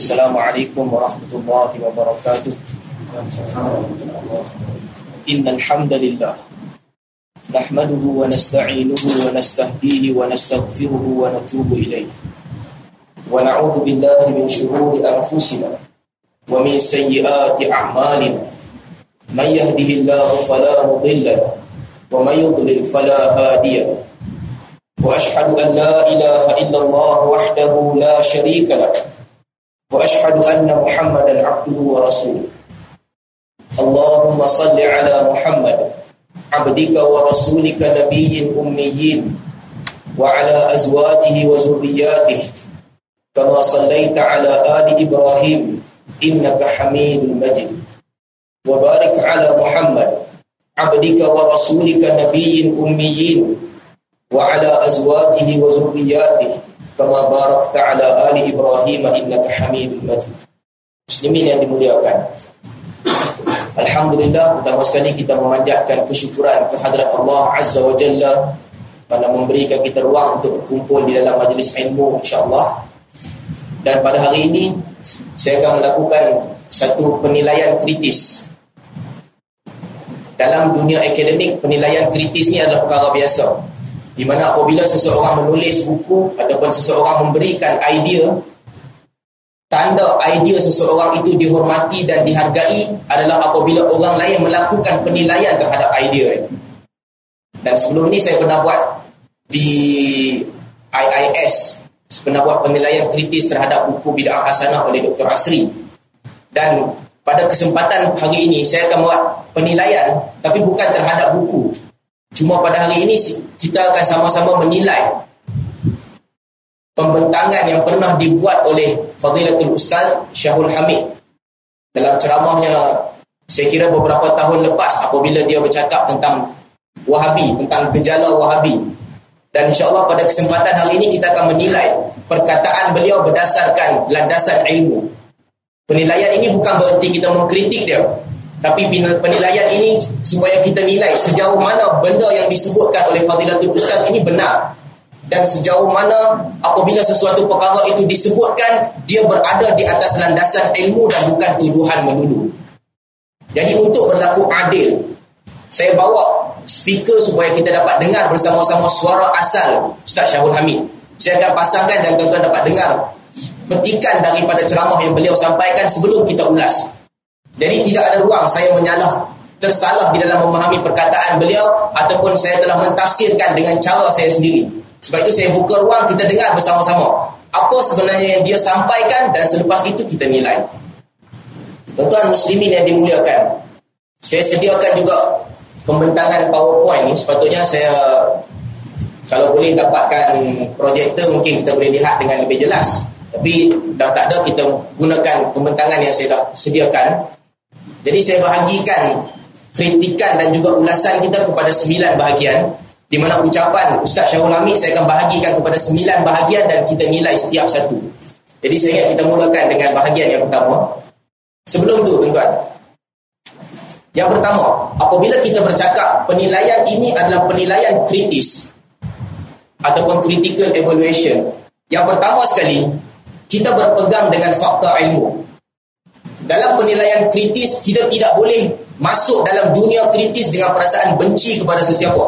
السلام عليكم ورحمة الله وبركاته. إن الحمد لله نحمده ونستعينه ونستهديه ونستغفره ونتوب إليه. ونعوذ بالله من شرور أنفسنا ومن سيئات أعمالنا. من يهده الله فلا مضل له ومن يضلل فلا هادي له. وأشهد أن لا إله إلا الله وحده لا شريك له. وأشهد أن محمدا عبده ورسوله. اللهم صل على محمد عبدك ورسولك نبي أميين وعلى أزواجه وذرياته. كما صليت على آل إبراهيم إنك حميد مجيد. وبارك على محمد عبدك ورسولك نبي أميين وعلى أزواجه وذرياته. kama barakta ala ali ibrahim innaka hamidum majid. Muslimin yang dimuliakan. Alhamdulillah pertama sekali kita memanjatkan kesyukuran kehadrat Allah azza wa jalla pada memberikan kita ruang untuk berkumpul di dalam majlis ilmu insyaallah. Dan pada hari ini saya akan melakukan satu penilaian kritis. Dalam dunia akademik penilaian kritis ni adalah perkara biasa di mana apabila seseorang menulis buku ataupun seseorang memberikan idea tanda idea seseorang itu dihormati dan dihargai adalah apabila orang lain melakukan penilaian terhadap idea itu. Dan sebelum ni saya pernah buat di IIS pernah buat penilaian kritis terhadap buku Bid'ah Hasanah oleh Dr. Asri. Dan pada kesempatan hari ini saya akan buat penilaian tapi bukan terhadap buku. Cuma pada hari ini kita akan sama-sama menilai pembentangan yang pernah dibuat oleh Fadilatul Ustaz Syahul Hamid dalam ceramahnya saya kira beberapa tahun lepas apabila dia bercakap tentang Wahabi, tentang gejala Wahabi. Dan insyaAllah pada kesempatan hari ini kita akan menilai perkataan beliau berdasarkan landasan ilmu. Penilaian ini bukan berarti kita mengkritik dia. Tapi penilaian ini supaya kita nilai sejauh mana benda yang disebutkan oleh Fadilatul Ustaz ini benar. Dan sejauh mana apabila sesuatu perkara itu disebutkan, dia berada di atas landasan ilmu dan bukan tuduhan melulu. Jadi untuk berlaku adil, saya bawa speaker supaya kita dapat dengar bersama-sama suara asal Ustaz Syahul Hamid. Saya akan pasangkan dan tuan-tuan dapat dengar petikan daripada ceramah yang beliau sampaikan sebelum kita ulas. Jadi tidak ada ruang saya menyalah tersalah di dalam memahami perkataan beliau ataupun saya telah mentafsirkan dengan cara saya sendiri. Sebab itu saya buka ruang kita dengar bersama-sama apa sebenarnya yang dia sampaikan dan selepas itu kita nilai. Tuan-tuan muslimin yang dimuliakan. Saya sediakan juga pembentangan PowerPoint ni sepatutnya saya kalau boleh dapatkan projektor mungkin kita boleh lihat dengan lebih jelas. Tapi dah tak ada kita gunakan pembentangan yang saya dah sediakan jadi saya bahagikan kritikan dan juga ulasan kita kepada sembilan bahagian di mana ucapan Ustaz Syahul Hamid saya akan bahagikan kepada sembilan bahagian dan kita nilai setiap satu. Jadi saya ingat kita mulakan dengan bahagian yang pertama. Sebelum tu tuan-tuan. Yang pertama, apabila kita bercakap penilaian ini adalah penilaian kritis ataupun critical evaluation. Yang pertama sekali, kita berpegang dengan fakta ilmu dalam penilaian kritis kita tidak boleh masuk dalam dunia kritis dengan perasaan benci kepada sesiapa.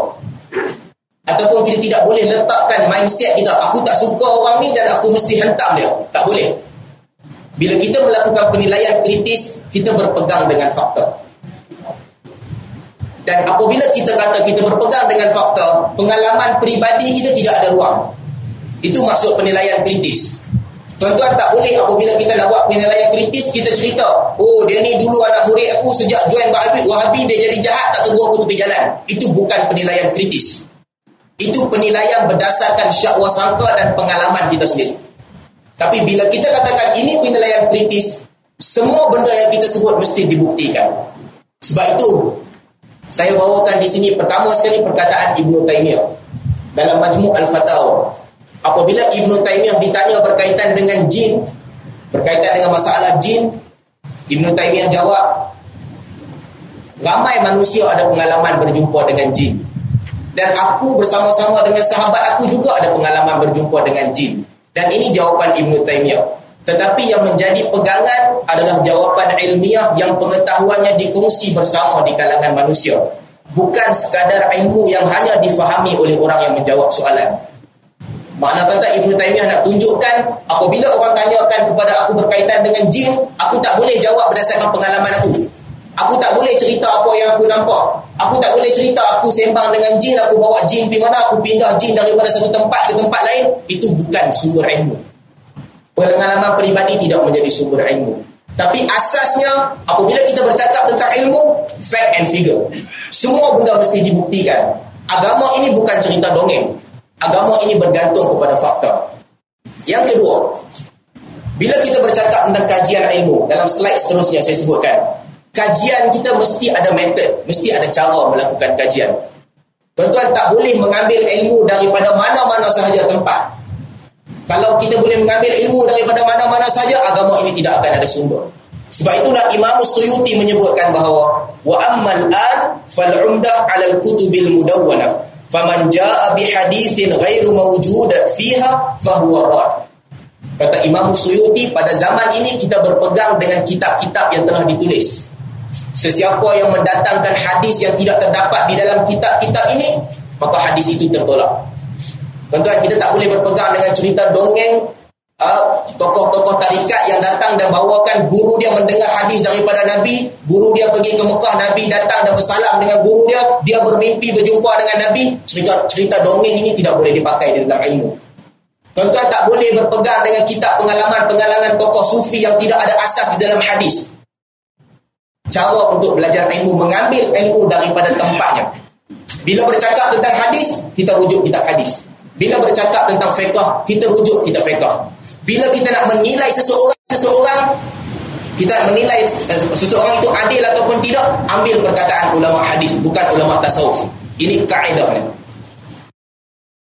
Ataupun kita tidak boleh letakkan mindset kita aku tak suka orang ni dan aku mesti hentam dia. Tak boleh. Bila kita melakukan penilaian kritis kita berpegang dengan fakta. Dan apabila kita kata kita berpegang dengan fakta pengalaman peribadi kita tidak ada ruang. Itu maksud penilaian kritis Tuan-tuan tak boleh apabila kita nak buat penilaian kritis kita cerita, oh dia ni dulu anak murid aku sejak join Wahabi, Wahabi dia jadi jahat tak tegur aku tepi jalan. Itu bukan penilaian kritis. Itu penilaian berdasarkan syak wasangka dan pengalaman kita sendiri. Tapi bila kita katakan ini penilaian kritis, semua benda yang kita sebut mesti dibuktikan. Sebab itu saya bawakan di sini pertama sekali perkataan Ibnu Taimiyah dalam Majmu' Al-Fatawa apabila Ibnu Taimiyah ditanya berkaitan dengan jin, berkaitan dengan masalah jin, Ibnu Taimiyah jawab, ramai manusia ada pengalaman berjumpa dengan jin. Dan aku bersama-sama dengan sahabat aku juga ada pengalaman berjumpa dengan jin. Dan ini jawapan Ibnu Taimiyah. Tetapi yang menjadi pegangan adalah jawapan ilmiah yang pengetahuannya dikongsi bersama di kalangan manusia. Bukan sekadar ilmu yang hanya difahami oleh orang yang menjawab soalan. Makna kata Ibn Taymiyah nak tunjukkan apabila orang tanyakan kepada aku berkaitan dengan jin, aku tak boleh jawab berdasarkan pengalaman aku. Aku tak boleh cerita apa yang aku nampak. Aku tak boleh cerita aku sembang dengan jin, aku bawa jin pergi mana, aku pindah jin daripada satu tempat ke tempat lain. Itu bukan sumber ilmu. Pengalaman peribadi tidak menjadi sumber ilmu. Tapi asasnya, apabila kita bercakap tentang ilmu, fact and figure. Semua benda mesti dibuktikan. Agama ini bukan cerita dongeng. Agama ini bergantung kepada fakta. Yang kedua, bila kita bercakap tentang kajian ilmu, dalam slide seterusnya saya sebutkan, kajian kita mesti ada metod, mesti ada cara melakukan kajian. Tuan-tuan tak boleh mengambil ilmu daripada mana-mana sahaja tempat. Kalau kita boleh mengambil ilmu daripada mana-mana saja, agama ini tidak akan ada sumber. Sebab itulah Imam Suyuti menyebutkan bahawa wa ammal an fal umdah al kutubil mudawwana faman jaa bi haditsin ghairu mawjud fiha fa huwa rad. Kata Imam Suyuti pada zaman ini kita berpegang dengan kitab-kitab yang telah ditulis. Sesiapa yang mendatangkan hadis yang tidak terdapat di dalam kitab-kitab ini, maka hadis itu tertolak. Tuan-tuan, kita tak boleh berpegang dengan cerita dongeng uh, tokoh-tokoh tarikat datang dan bawakan guru dia mendengar hadis daripada Nabi, guru dia pergi ke Mekah, Nabi datang dan bersalam dengan guru dia, dia bermimpi berjumpa dengan Nabi. Cerita cerita dongeng ini tidak boleh dipakai di dalam ilmu. Tuan-tuan tak boleh berpegang dengan kitab pengalaman-pengalaman tokoh sufi yang tidak ada asas di dalam hadis. Cara untuk belajar ilmu, mengambil ilmu daripada tempatnya. Bila bercakap tentang hadis, kita rujuk kitab hadis. Bila bercakap tentang fiqah, kita rujuk kita fiqah. Bila kita nak menilai seseorang, seseorang kita menilai seseorang itu adil ataupun tidak, ambil perkataan ulama hadis, bukan ulama tasawuf. Ini kaedah.